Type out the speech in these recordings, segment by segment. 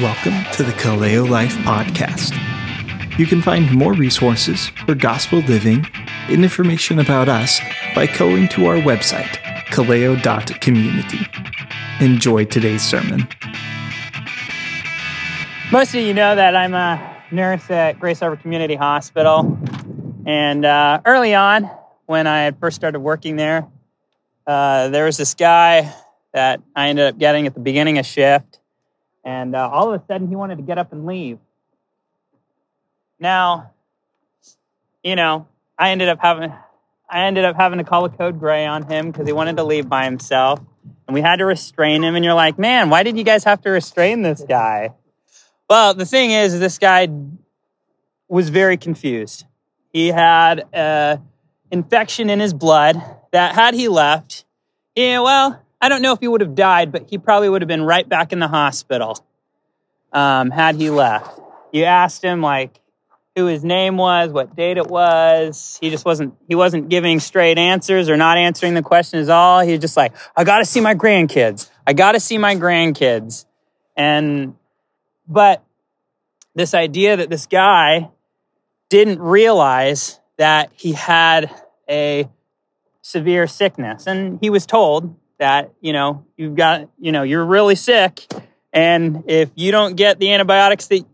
Welcome to the Kaleo Life Podcast. You can find more resources for gospel living and information about us by going to our website, kaleo.community. Enjoy today's sermon. Most of you know that I'm a nurse at Grace Harbor Community Hospital. And uh, early on, when I first started working there, uh, there was this guy that I ended up getting at the beginning of shift. And uh, all of a sudden, he wanted to get up and leave. Now, you know, I ended up having I ended up having to call a code gray on him because he wanted to leave by himself, and we had to restrain him. And you're like, man, why did you guys have to restrain this guy? Well, the thing is, this guy was very confused. He had an infection in his blood that, had he left, yeah, well, I don't know if he would have died, but he probably would have been right back in the hospital um, had he left. You asked him like who his name was, what date it was. He just wasn't he wasn't giving straight answers or not answering the question at all. He was just like, I got to see my grandkids. I got to see my grandkids. And but this idea that this guy didn't realize that he had a severe sickness and he was told that you know you've got you know you're really sick and if you don't get the antibiotics that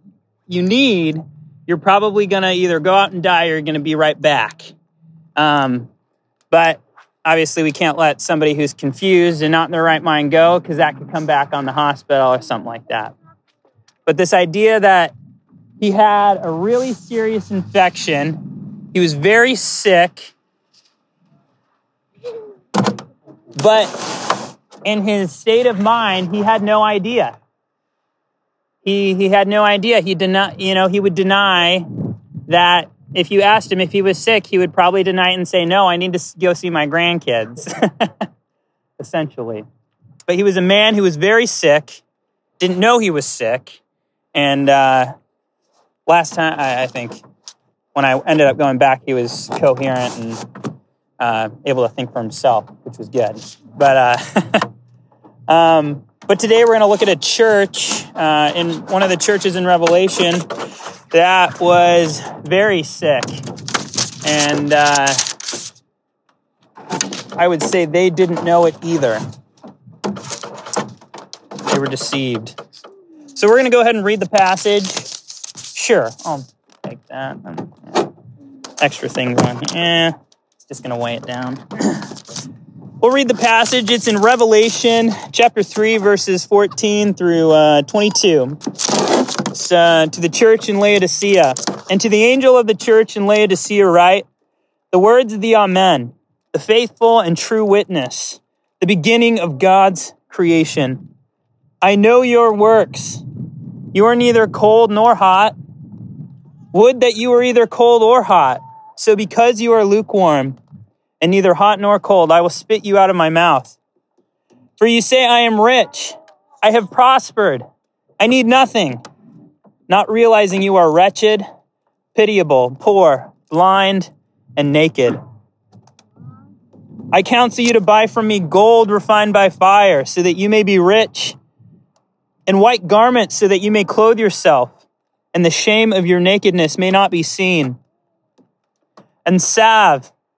you need you're probably going to either go out and die or you're going to be right back um, but obviously we can't let somebody who's confused and not in their right mind go because that could come back on the hospital or something like that but this idea that he had a really serious infection he was very sick but in his state of mind, he had no idea. He, he had no idea. He not, you know, he would deny that if you asked him if he was sick, he would probably deny it and say, no, I need to go see my grandkids, essentially. But he was a man who was very sick, didn't know he was sick. And uh, last time, I, I think, when I ended up going back, he was coherent and uh, able to think for himself, which was good. But uh, um, but today we're going to look at a church uh, in one of the churches in Revelation that was very sick, and uh, I would say they didn't know it either. They were deceived. So we're going to go ahead and read the passage. Sure, I'll take that. Extra things on. Yeah it's just going to weigh it down. we'll read the passage. It's in Revelation chapter 3, verses 14 through uh, 22. It's uh, to the church in Laodicea. And to the angel of the church in Laodicea, write the words of the Amen, the faithful and true witness, the beginning of God's creation. I know your works. You are neither cold nor hot. Would that you were either cold or hot. So because you are lukewarm and neither hot nor cold, I will spit you out of my mouth. For you say, I am rich, I have prospered, I need nothing, not realizing you are wretched, pitiable, poor, blind, and naked. I counsel you to buy from me gold refined by fire, so that you may be rich, and white garments, so that you may clothe yourself, and the shame of your nakedness may not be seen and salve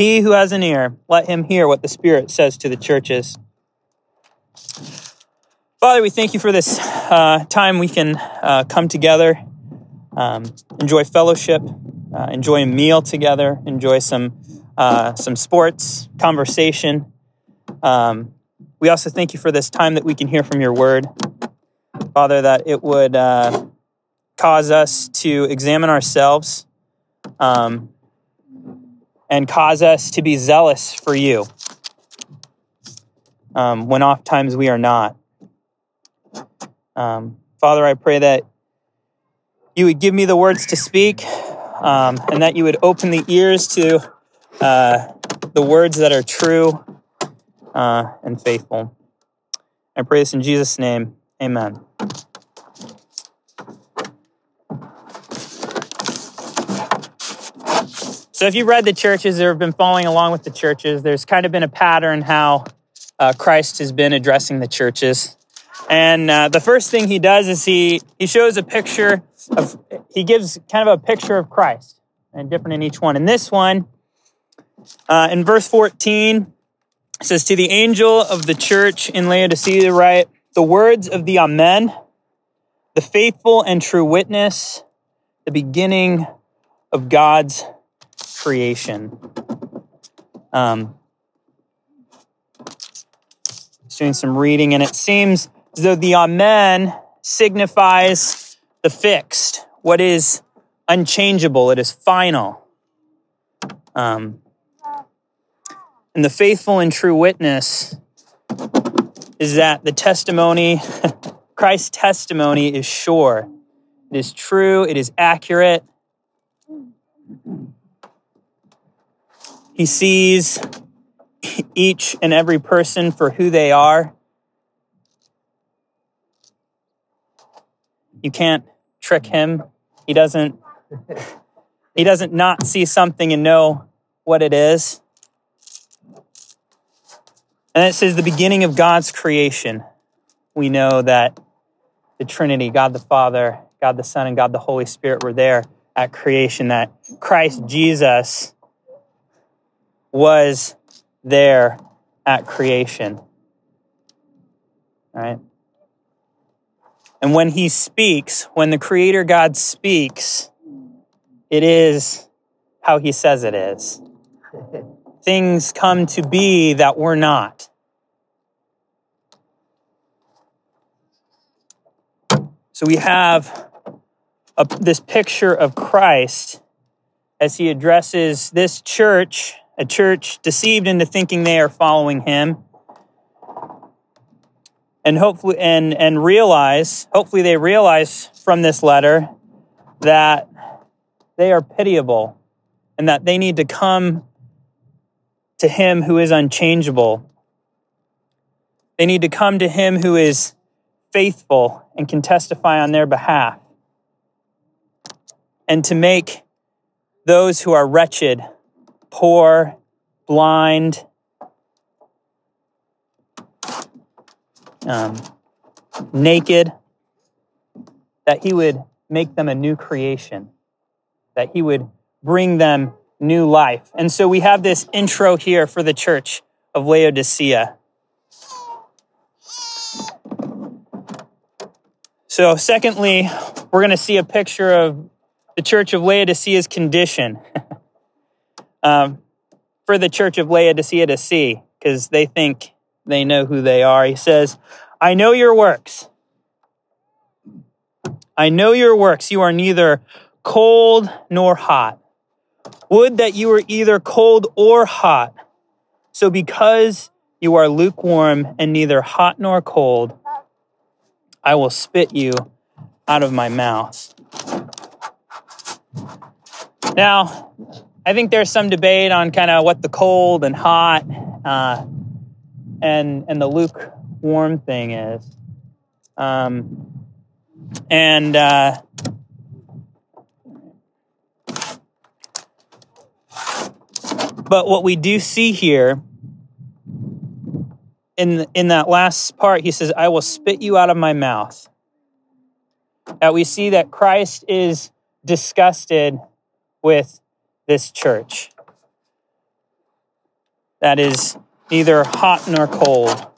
He who has an ear, let him hear what the Spirit says to the churches. Father, we thank you for this uh, time we can uh, come together, um, enjoy fellowship, uh, enjoy a meal together, enjoy some uh, some sports, conversation. Um, we also thank you for this time that we can hear from your word, Father, that it would uh, cause us to examine ourselves. Um, and cause us to be zealous for you um, when oftentimes we are not. Um, Father, I pray that you would give me the words to speak, um, and that you would open the ears to uh, the words that are true uh, and faithful. I pray this in Jesus' name. Amen. So, if you've read the churches or have been following along with the churches, there's kind of been a pattern how uh, Christ has been addressing the churches. And uh, the first thing he does is he, he shows a picture of, he gives kind of a picture of Christ and different in each one. In this one, uh, in verse 14, it says, To the angel of the church in Laodicea, write, The words of the Amen, the faithful and true witness, the beginning of God's creation. Um, doing some reading, and it seems as though the Amen signifies the fixed, what is unchangeable, it is final. Um, and the faithful and true witness is that the testimony, Christ's testimony, is sure. It is true, it is accurate. He sees each and every person for who they are. You can't trick him. He doesn't he doesn't not see something and know what it is. And it says the beginning of God's creation. We know that the Trinity, God the Father, God the Son, and God the Holy Spirit were there at creation, that Christ Jesus was there at creation. All right? And when he speaks, when the Creator God speaks, it is how he says it is. Things come to be that were not. So we have a, this picture of Christ as he addresses this church a church deceived into thinking they are following him. And hopefully and and realize hopefully they realize from this letter that they are pitiable and that they need to come to him who is unchangeable. They need to come to him who is faithful and can testify on their behalf and to make those who are wretched poor, blind, um, naked, that he would make them a new creation, that he would bring them new life. And so we have this intro here for the church of Laodicea. So, secondly, we're going to see a picture of the church of Laodicea's condition. um, for the church of Laodicea to see because they think they know who they are. He says, I know your works. I know your works. You are neither cold nor hot. Would that you were either cold or hot. So because you are lukewarm and neither hot nor cold, I will spit you out of my mouth. Now, I think there's some debate on kind of what the cold and hot uh, and and the lukewarm thing is, um, and uh, but what we do see here in in that last part, he says, "I will spit you out of my mouth." That we see that Christ is disgusted with this church that is neither hot nor cold.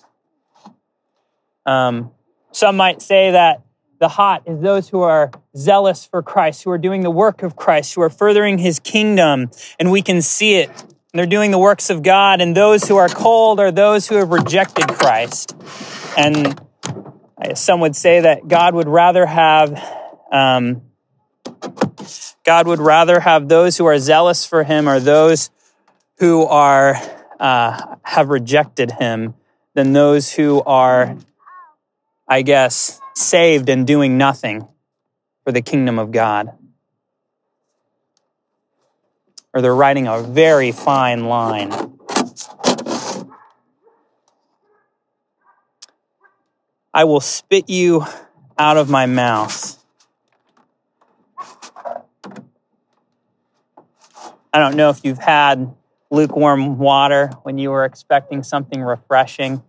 Um, some might say that the hot is those who are zealous for Christ, who are doing the work of Christ, who are furthering his kingdom, and we can see it. They're doing the works of God, and those who are cold are those who have rejected Christ. And some would say that God would rather have um, God would rather have those who are zealous for him or those who are uh, have rejected him than those who are, I guess, saved and doing nothing. for the kingdom of God. Or they're writing a very fine line. I will spit you out of my mouth. I don't know if you've had lukewarm water when you were expecting something refreshing,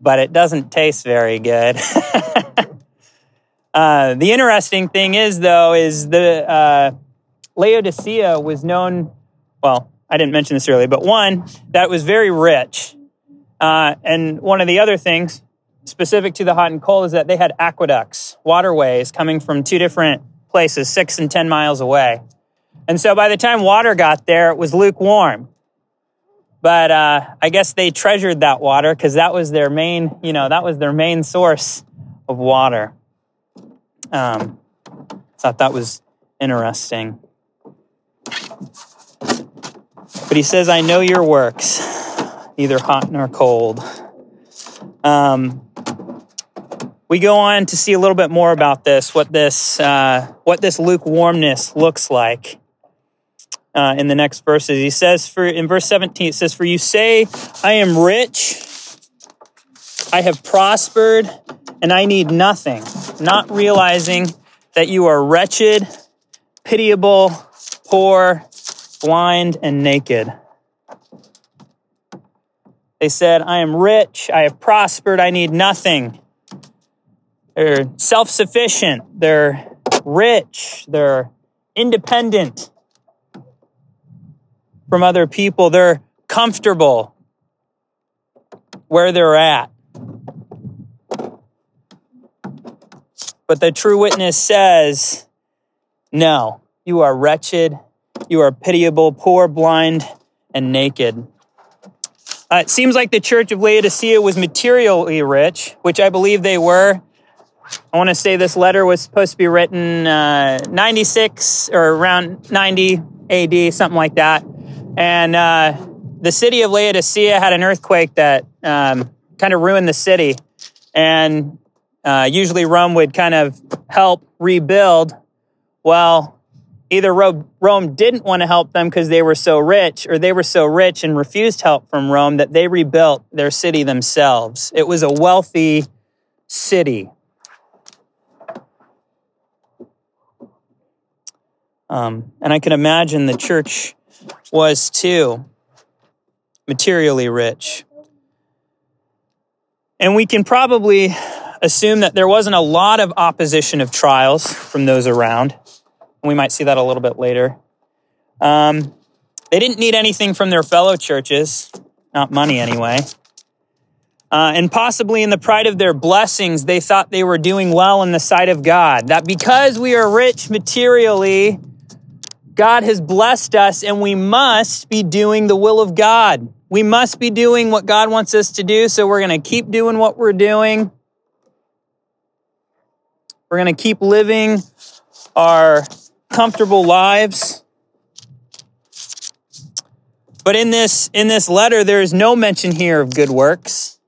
but it doesn't taste very good. uh, the interesting thing is, though, is the uh, Laodicea was known. Well, I didn't mention this earlier, but one that was very rich, uh, and one of the other things specific to the hot and cold is that they had aqueducts, waterways coming from two different places, six and ten miles away. And so by the time water got there, it was lukewarm. But uh, I guess they treasured that water because that was their main, you know, that was their main source of water. Um, thought that was interesting. But he says, I know your works, neither hot nor cold. Um, we go on to see a little bit more about this, what this, uh, what this lukewarmness looks like uh, in the next verses. He says, for in verse 17, it says, For you say, I am rich, I have prospered, and I need nothing, not realizing that you are wretched, pitiable, poor, blind, and naked. They said, I am rich, I have prospered, I need nothing. They're self sufficient, they're rich, they're independent, from other people. They're comfortable where they're at. But the true witness says, No, you are wretched, you are pitiable, poor, blind, and naked. Uh, it seems like the church of Laodicea was materially rich, which I believe they were. I want to say this letter was supposed to be written uh, 96 or around 90 AD, something like that. And uh, the city of Laodicea had an earthquake that um, kind of ruined the city. And uh, usually Rome would kind of help rebuild. Well, either Rome didn't want to help them because they were so rich, or they were so rich and refused help from Rome that they rebuilt their city themselves. It was a wealthy city. Um, and I can imagine the church was too materially rich. And we can probably assume that there wasn't a lot of opposition of trials from those around. We might see that a little bit later. Um, they didn't need anything from their fellow churches, not money anyway. Uh, and possibly in the pride of their blessings, they thought they were doing well in the sight of God. That because we are rich materially, God has blessed us and we must be doing the will of God. We must be doing what God wants us to do. So we're going to keep doing what we're doing. We're going to keep living our comfortable lives. But in this, in this letter, there is no mention here of good works.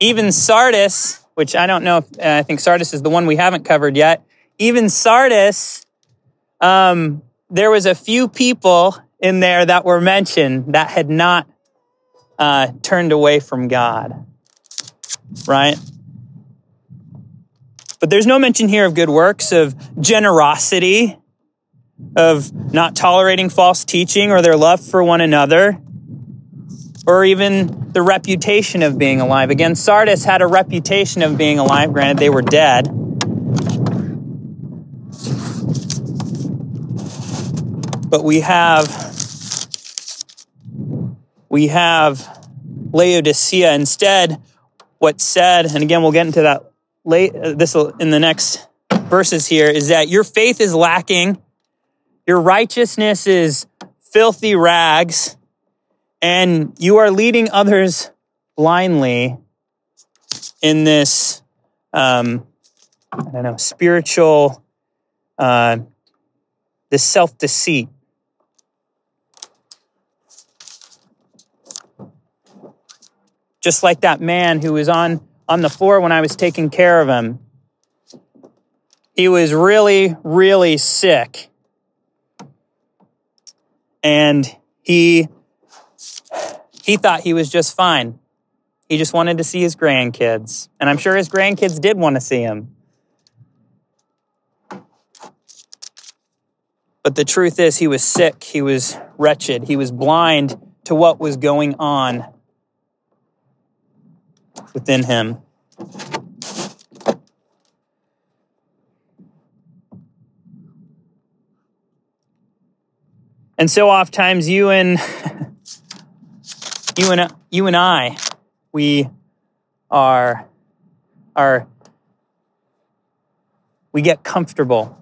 Even Sardis, which I don't know if, uh, I think Sardis is the one we haven't covered yet. Even Sardis, um, there was a few people in there that were mentioned that had not uh, turned away from God, right? But there's no mention here of good works, of generosity, of not tolerating false teaching or their love for one another, or even the reputation of being alive. Again, Sardis had a reputation of being alive. Granted, they were dead. But we have we have Laodicea instead. What's said, and again, we'll get into that late. Uh, this in the next verses here is that your faith is lacking, your righteousness is filthy rags, and you are leading others blindly in this, um, I don't know, spiritual, uh, this self deceit. Just like that man who was on, on the floor when I was taking care of him. he was really, really sick. And he he thought he was just fine. He just wanted to see his grandkids. And I'm sure his grandkids did want to see him. But the truth is, he was sick, he was wretched, he was blind to what was going on within him. And so oftentimes you and you and you and I, we are are we get comfortable.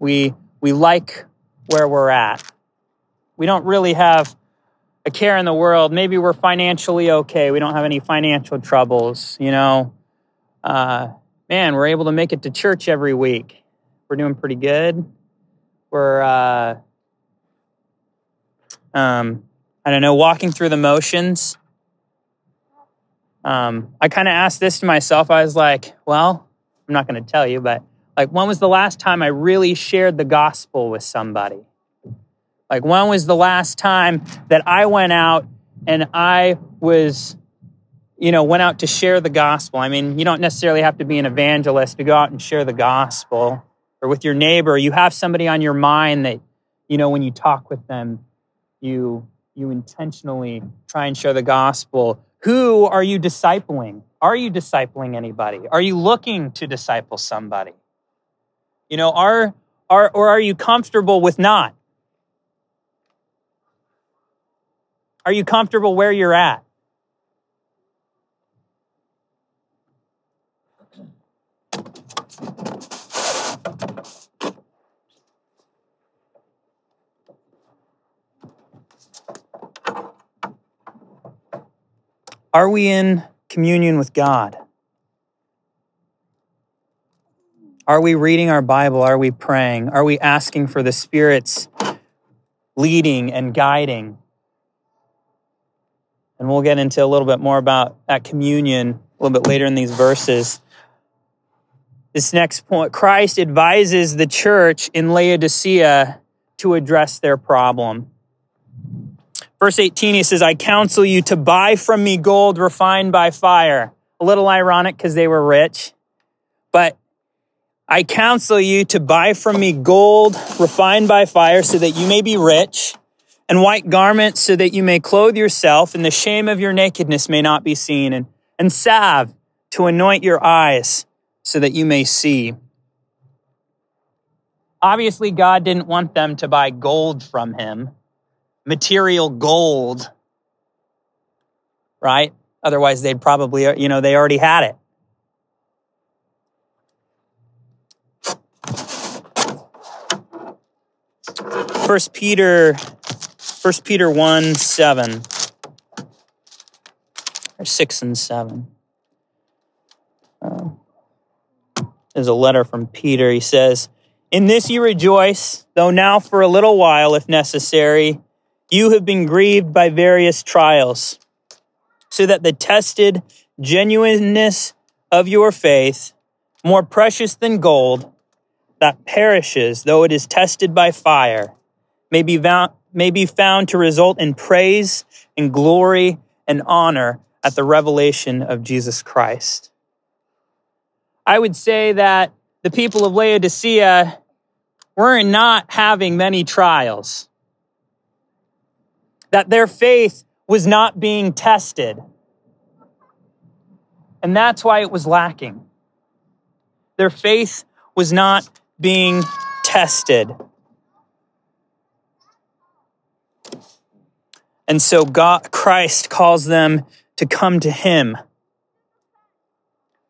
We we like where we're at. We don't really have a care in the world. Maybe we're financially okay. We don't have any financial troubles, you know. Uh, man, we're able to make it to church every week. We're doing pretty good. We're, uh, um, I don't know, walking through the motions. Um, I kind of asked this to myself. I was like, well, I'm not going to tell you, but like, when was the last time I really shared the gospel with somebody? Like, when was the last time that I went out and I was, you know, went out to share the gospel? I mean, you don't necessarily have to be an evangelist to go out and share the gospel or with your neighbor. You have somebody on your mind that, you know, when you talk with them, you you intentionally try and share the gospel. Who are you discipling? Are you discipling anybody? Are you looking to disciple somebody? You know, are, are, or are you comfortable with not? Are you comfortable where you're at? Are we in communion with God? Are we reading our Bible? Are we praying? Are we asking for the Spirit's leading and guiding? And we'll get into a little bit more about that communion a little bit later in these verses. This next point Christ advises the church in Laodicea to address their problem. Verse 18, he says, I counsel you to buy from me gold refined by fire. A little ironic because they were rich, but I counsel you to buy from me gold refined by fire so that you may be rich, and white garments so that you may clothe yourself, and the shame of your nakedness may not be seen, and, and salve to anoint your eyes so that you may see. Obviously, God didn't want them to buy gold from him, material gold, right? Otherwise, they'd probably, you know, they already had it. First Peter, First Peter 1 7. Or 6 and 7. Uh, there's a letter from Peter. He says, In this you rejoice, though now for a little while, if necessary, you have been grieved by various trials, so that the tested genuineness of your faith, more precious than gold, that perishes, though it is tested by fire, may be, found, may be found to result in praise and glory and honor at the revelation of Jesus Christ. I would say that the people of Laodicea were not having many trials, that their faith was not being tested. And that's why it was lacking. Their faith was not being tested. And so God, Christ calls them to come to him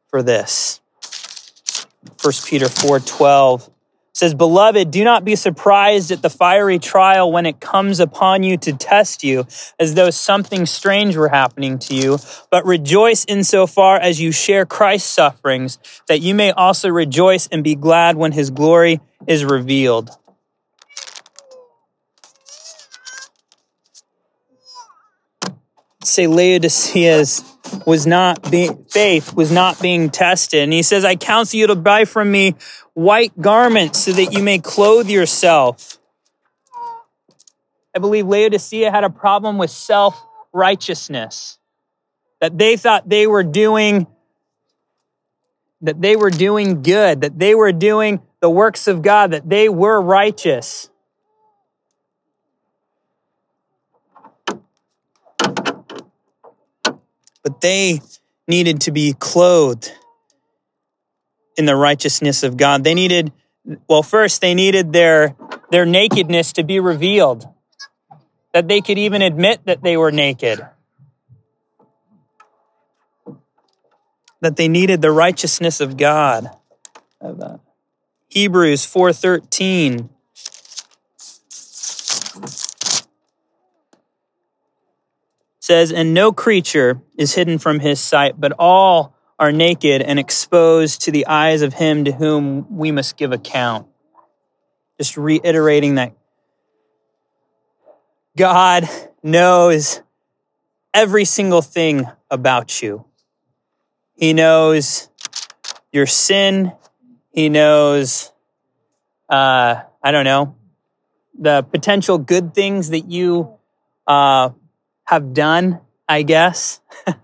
for this. 1 Peter 4:12 says, "Beloved, do not be surprised at the fiery trial when it comes upon you to test you, as though something strange were happening to you, but rejoice insofar as you share Christ's sufferings, that you may also rejoice and be glad when his glory is revealed." Say Laodicea's was not being faith was not being tested. And he says, I counsel you to buy from me white garments so that you may clothe yourself. I believe Laodicea had a problem with self righteousness, that they thought they were doing that they were doing good, that they were doing the works of God, that they were righteous. But they needed to be clothed in the righteousness of God. They needed, well, first, they needed their, their nakedness to be revealed, that they could even admit that they were naked. that they needed the righteousness of God. Hebrews 4:13 says, "And no creature is hidden from his sight, but all are naked and exposed to the eyes of him to whom we must give account." Just reiterating that God knows every single thing about you. He knows your sin. He knows, uh, I don't know, the potential good things that you uh, have done, I guess.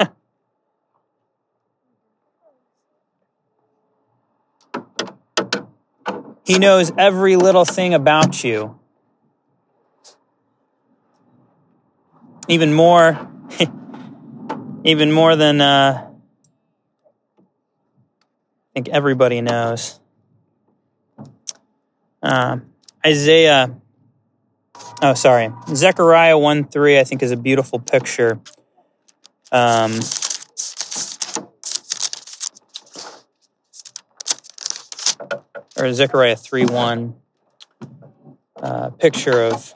he knows every little thing about you. Even more, even more than uh, I think everybody knows. Uh, Isaiah, oh, sorry, Zechariah 1 3, I think, is a beautiful picture. Um, or Zechariah 3 1, uh, picture of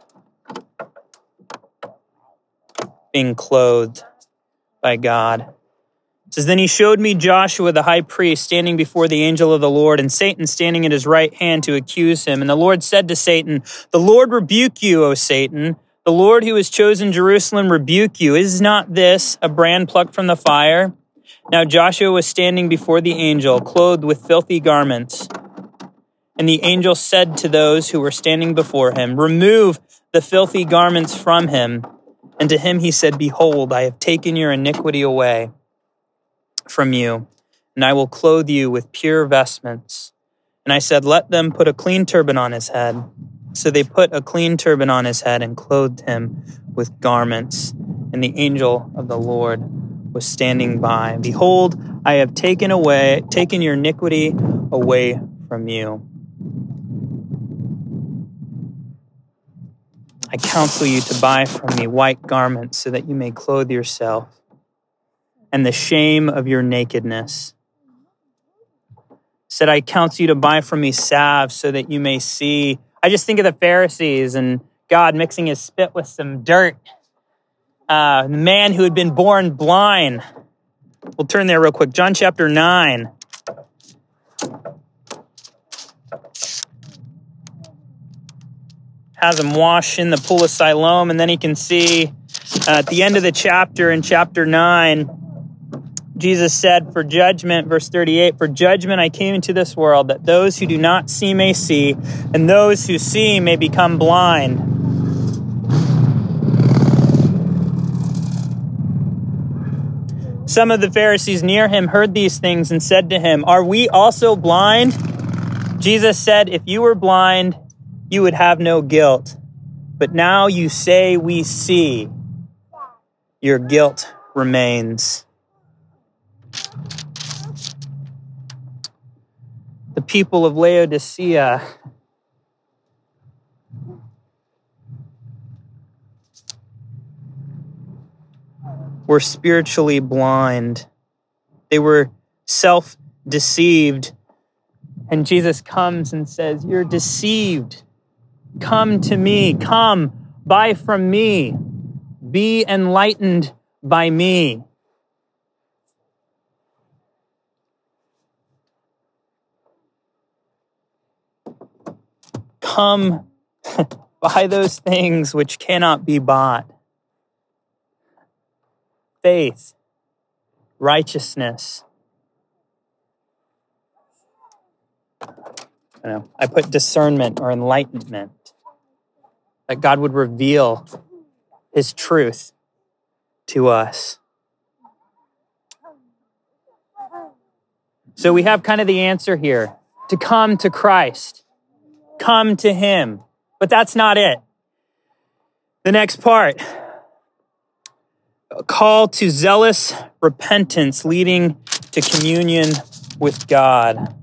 being clothed by God says, Then he showed me Joshua the high priest standing before the angel of the Lord, and Satan standing at his right hand to accuse him. And the Lord said to Satan, The Lord rebuke you, O Satan. The Lord who has chosen Jerusalem rebuke you. Is not this a brand plucked from the fire? Now Joshua was standing before the angel, clothed with filthy garments. And the angel said to those who were standing before him, Remove the filthy garments from him. And to him he said, Behold, I have taken your iniquity away from you, and I will clothe you with pure vestments. And I said, Let them put a clean turban on his head. So they put a clean turban on his head and clothed him with garments. And the angel of the Lord was standing by. Behold, I have taken away, taken your iniquity away from you. I counsel you to buy from me white garments so that you may clothe yourself and the shame of your nakedness. Said, I counsel you to buy from me salve so that you may see. I just think of the Pharisees and God mixing his spit with some dirt. Uh, the man who had been born blind. We'll turn there real quick. John chapter 9. Has him wash in the pool of Siloam, and then he can see uh, at the end of the chapter, in chapter 9, Jesus said, For judgment, verse 38, for judgment I came into this world, that those who do not see may see, and those who see may become blind. Some of the Pharisees near him heard these things and said to him, Are we also blind? Jesus said, If you were blind, you would have no guilt. But now you say we see. Your guilt remains. The people of Laodicea. Were spiritually blind. They were self deceived. And Jesus comes and says, You're deceived. Come to me. Come, buy from me. Be enlightened by me. Come buy those things which cannot be bought. faith, righteousness. I, know, I put discernment or enlightenment. That God would reveal his truth to us. So we have kind of the answer here to come to Christ, come to him. But that's not it. The next part a call to zealous repentance leading to communion with God.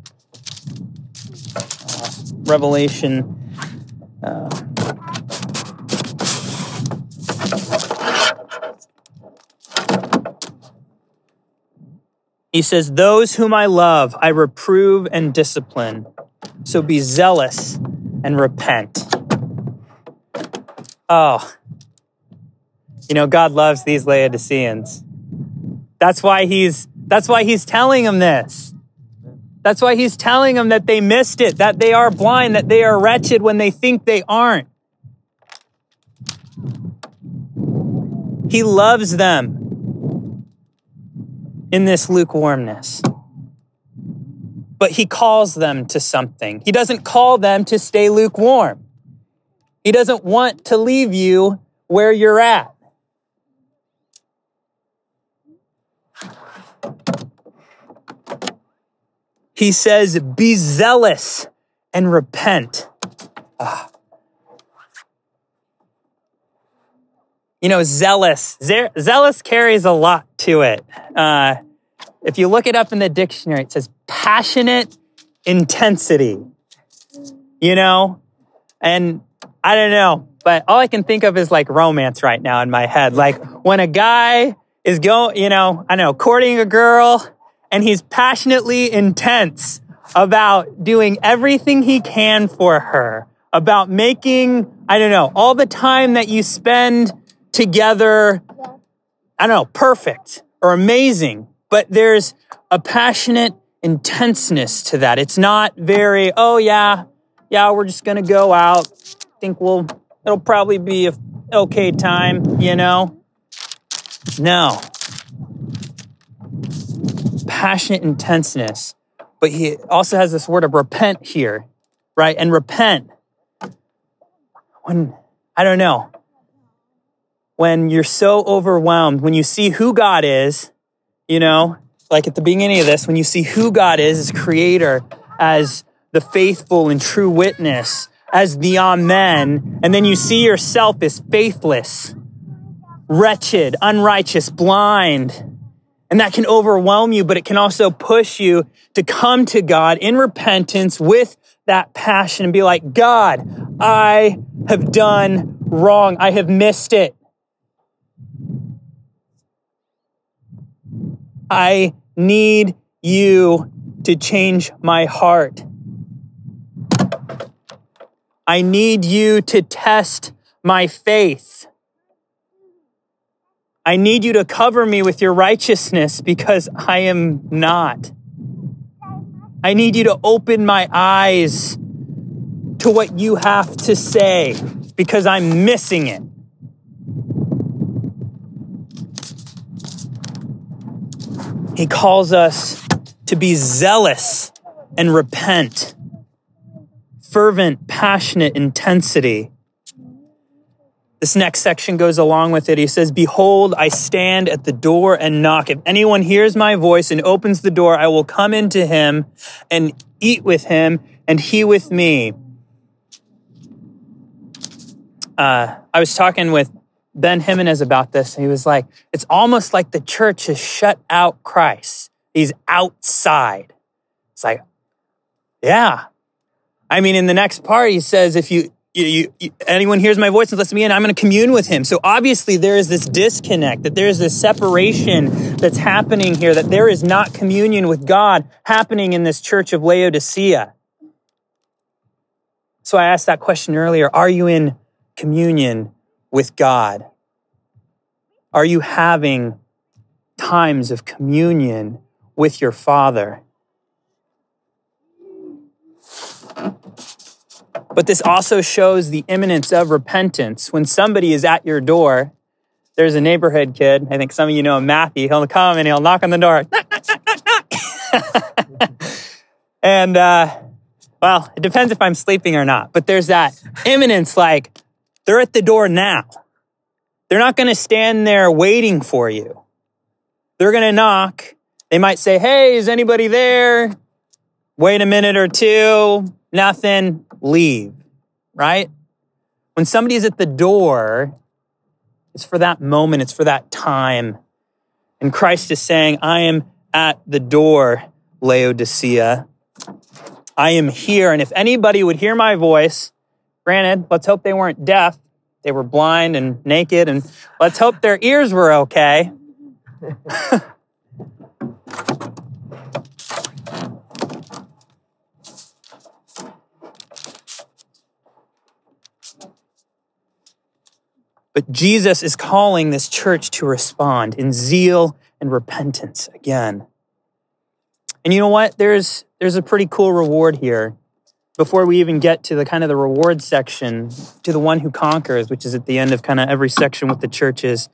Uh, Revelation. Uh, he says, Those whom I love, I reprove and discipline. So be zealous and repent. Oh, you know, God loves these Laodiceans. That's why he's, that's why he's telling them this. That's why he's telling them that they missed it, that they are blind, that they are wretched when they think they aren't. He loves them in this lukewarmness. But he calls them to something. He doesn't call them to stay lukewarm. He doesn't want to leave you where you're at. He says, Be zealous and repent. Ah. You know, zealous. Zealous carries a lot to it. Uh, if you look it up in the dictionary, it says passionate intensity. You know, and I don't know, but all I can think of is like romance right now in my head. Like when a guy is going, you know, I know, courting a girl and he's passionately intense about doing everything he can for her, about making, I don't know, all the time that you spend together, I don't know, perfect or amazing. But there's a passionate intenseness to that. It's not very, oh yeah, yeah, we're just gonna go out. I think we'll, it'll probably be a okay time, you know? No, passionate intenseness. But he also has this word of repent here, right? And repent when, I don't know, when you're so overwhelmed, when you see who God is, you know, like at the beginning of this, when you see who God is as creator, as the faithful and true witness, as the Amen, and then you see yourself as faithless, wretched, unrighteous, blind, and that can overwhelm you, but it can also push you to come to God in repentance with that passion and be like, God, I have done wrong. I have missed it. I need you to change my heart. I need you to test my faith. I need you to cover me with your righteousness because I am not. I need you to open my eyes to what you have to say because I'm missing it. He calls us to be zealous and repent. Fervent, passionate intensity this next section goes along with it. He says, Behold, I stand at the door and knock. If anyone hears my voice and opens the door, I will come into him and eat with him and he with me. Uh, I was talking with Ben Jimenez about this. And he was like, It's almost like the church has shut out Christ. He's outside. It's like, yeah. I mean, in the next part, he says, if you you, you, anyone hears my voice and lets me in, I'm going to commune with him. So obviously there is this disconnect, that there is this separation that's happening here, that there is not communion with God happening in this church of Laodicea. So I asked that question earlier. Are you in communion with God? Are you having times of communion with your Father? But this also shows the imminence of repentance. When somebody is at your door, there's a neighborhood kid. I think some of you know him, Matthew. He'll come and he'll knock on the door. and, uh, well, it depends if I'm sleeping or not, but there's that imminence like they're at the door now. They're not going to stand there waiting for you. They're going to knock. They might say, Hey, is anybody there? Wait a minute or two. Nothing. Leave. Right? When somebody's at the door, it's for that moment, it's for that time. And Christ is saying, I am at the door, Laodicea. I am here. And if anybody would hear my voice, granted, let's hope they weren't deaf, they were blind and naked, and let's hope their ears were okay. But Jesus is calling this church to respond in zeal and repentance again. And you know what? There's there's a pretty cool reward here. Before we even get to the kind of the reward section, to the one who conquers, which is at the end of kind of every section with the churches.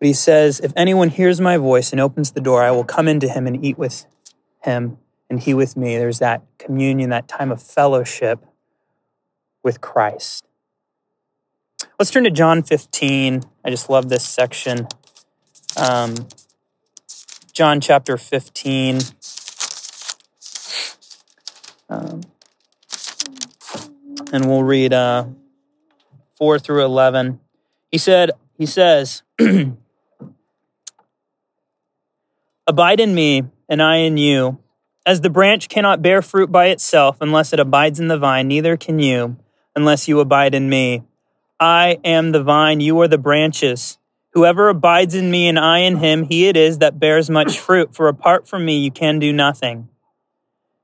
But he says, If anyone hears my voice and opens the door, I will come into him and eat with him and he with me. There's that communion, that time of fellowship with Christ. Let's turn to John 15. I just love this section. Um, John chapter 15. Um, and we'll read uh, 4 through 11. He said, he says, Abide in me, and I in you. As the branch cannot bear fruit by itself unless it abides in the vine, neither can you unless you abide in me. I am the vine, you are the branches. Whoever abides in me and I in him, he it is that bears much fruit, for apart from me you can do nothing.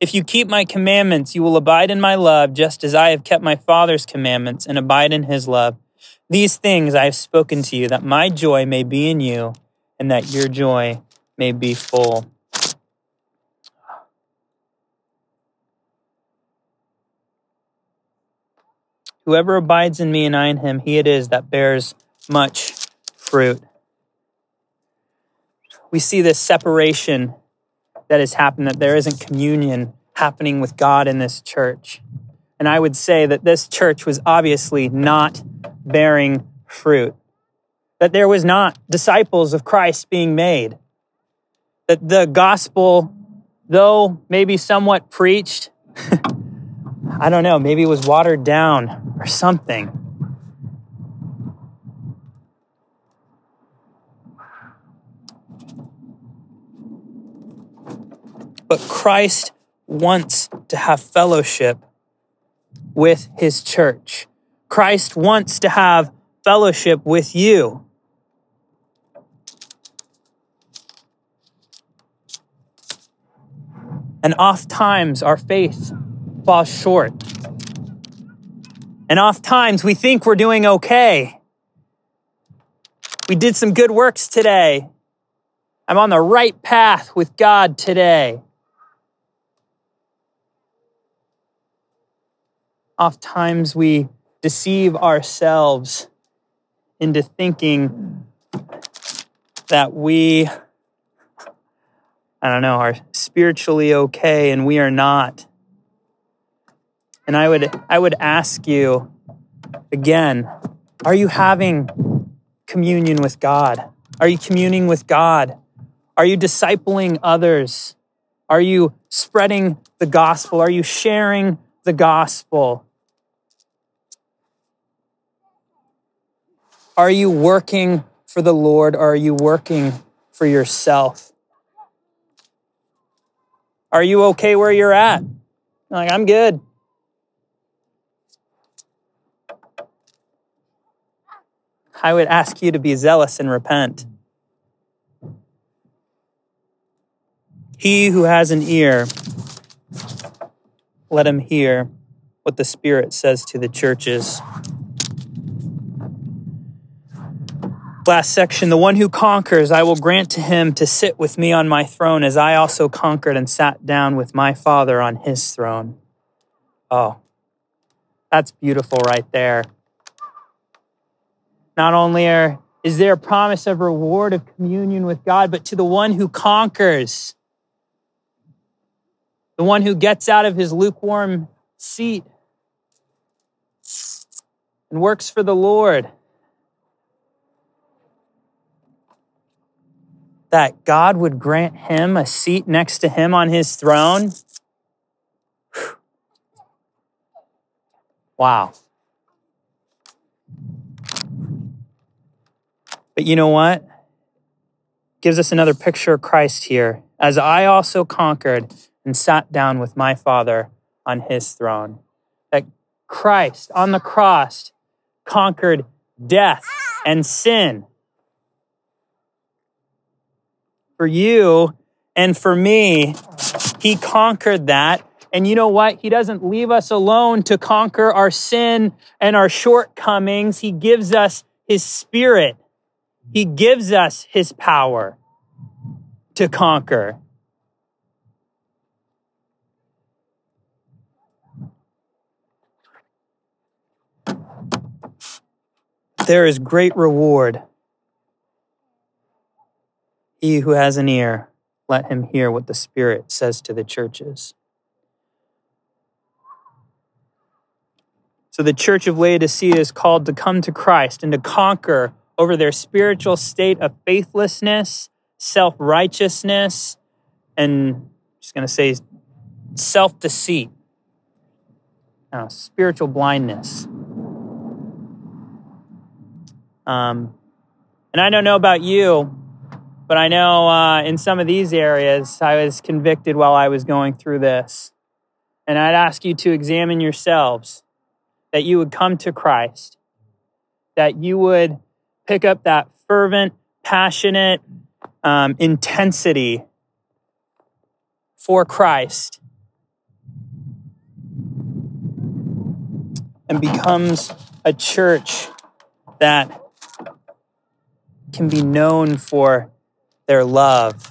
If you keep my commandments, you will abide in my love, just as I have kept my Father's commandments and abide in his love. These things I have spoken to you, that my joy may be in you, and that your joy may be full. Whoever abides in me and I in him, he it is that bears much fruit we see this separation that has happened, that there isn't communion happening with God in this church. And I would say that this church was obviously not bearing fruit, that there was not disciples of Christ being made, that the gospel, though maybe somewhat preached, I don't know, maybe it was watered down or something. But Christ wants to have fellowship with his church. Christ wants to have fellowship with you. And oft times our faith falls short. And oft times we think we're doing okay. We did some good works today. I'm on the right path with God today. Oftentimes we deceive ourselves into thinking that we, I don't know, are spiritually okay and we are not. And I would, I would ask you again, are you having communion with God? Are you communing with God? Are you discipling others? Are you spreading the gospel? Are you sharing the gospel? Are you working for the Lord or are you working for yourself? Are you okay where you're at? Like, I'm good. I would ask you to be zealous and repent. He who has an ear, let him hear what the Spirit says to the churches. Last section the one who conquers, I will grant to him to sit with me on my throne, as I also conquered and sat down with my Father on his throne. Oh, that's beautiful right there. Not only are, is there a promise of reward of communion with God, but to the one who conquers, the one who gets out of his lukewarm seat and works for the Lord. That God would grant him a seat next to him on his throne. Wow. But you know what? Gives us another picture of Christ here. As I also conquered and sat down with my Father on his throne. That Christ on the cross conquered death and sin. For you and for me, he conquered that. And you know what? He doesn't leave us alone to conquer our sin and our shortcomings. He gives us his spirit. He gives us his power to conquer. There is great reward. He who has an ear, let him hear what the Spirit says to the churches. So the church of Laodicea is called to come to Christ and to conquer over their spiritual state of faithlessness, self righteousness, and I'm just going to say self deceit, spiritual blindness. Um, and I don't know about you, but I know uh, in some of these areas I was convicted while I was going through this. And I'd ask you to examine yourselves, that you would come to Christ, that you would pick up that fervent, passionate um, intensity for Christ and becomes a church that can be known for their love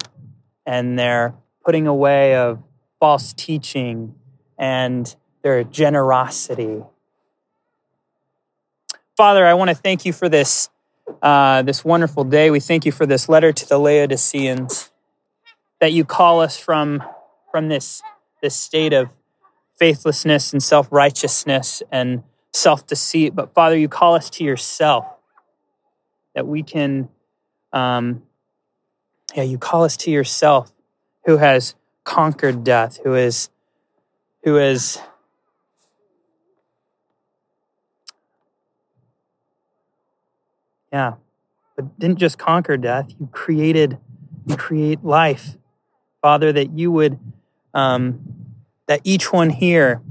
and their putting away of false teaching and their generosity. Father, I want to thank you for this, uh, this wonderful day. We thank you for this letter to the Laodiceans, that you call us from, from this, this state of faithlessness and self righteousness and self deceit. But Father, you call us to yourself that we can, um, yeah, you call us to yourself who has conquered death, who is, who is, yeah, but didn't just conquer death, you created, you create life. Father, that you would, um, that each one here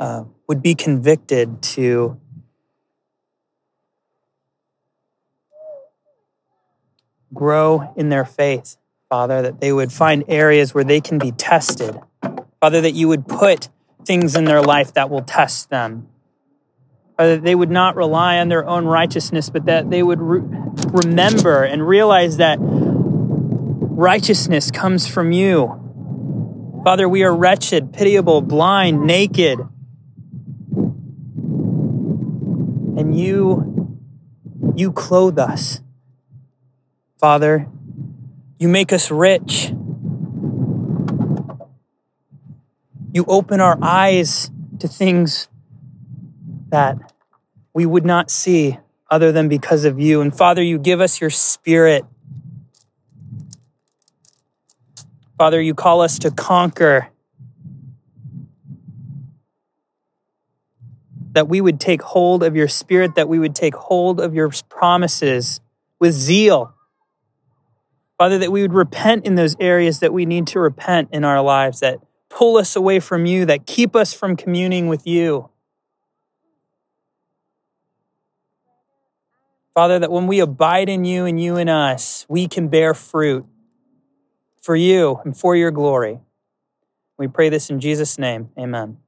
uh, would be convicted to grow in their faith, Father, that they would find areas where they can be tested. Father, that you would put things in their life that will test them. Father, that they would not rely on their own righteousness, but that they would re- remember and realize that righteousness comes from you. Father, we are wretched, pitiable, blind, naked. And you, you clothe us. Father, you make us rich. You open our eyes to things that we would not see other than because of you. And Father, you give us your spirit. Father, you call us to conquer. That we would take hold of your spirit, that we would take hold of your promises with zeal Father, that we would repent in those areas that we need to repent in our lives, that pull us away from you, that keep us from communing with you. Father, that when we abide in you and you in us, we can bear fruit. for you and for your glory. We pray this in Jesus' name. Amen.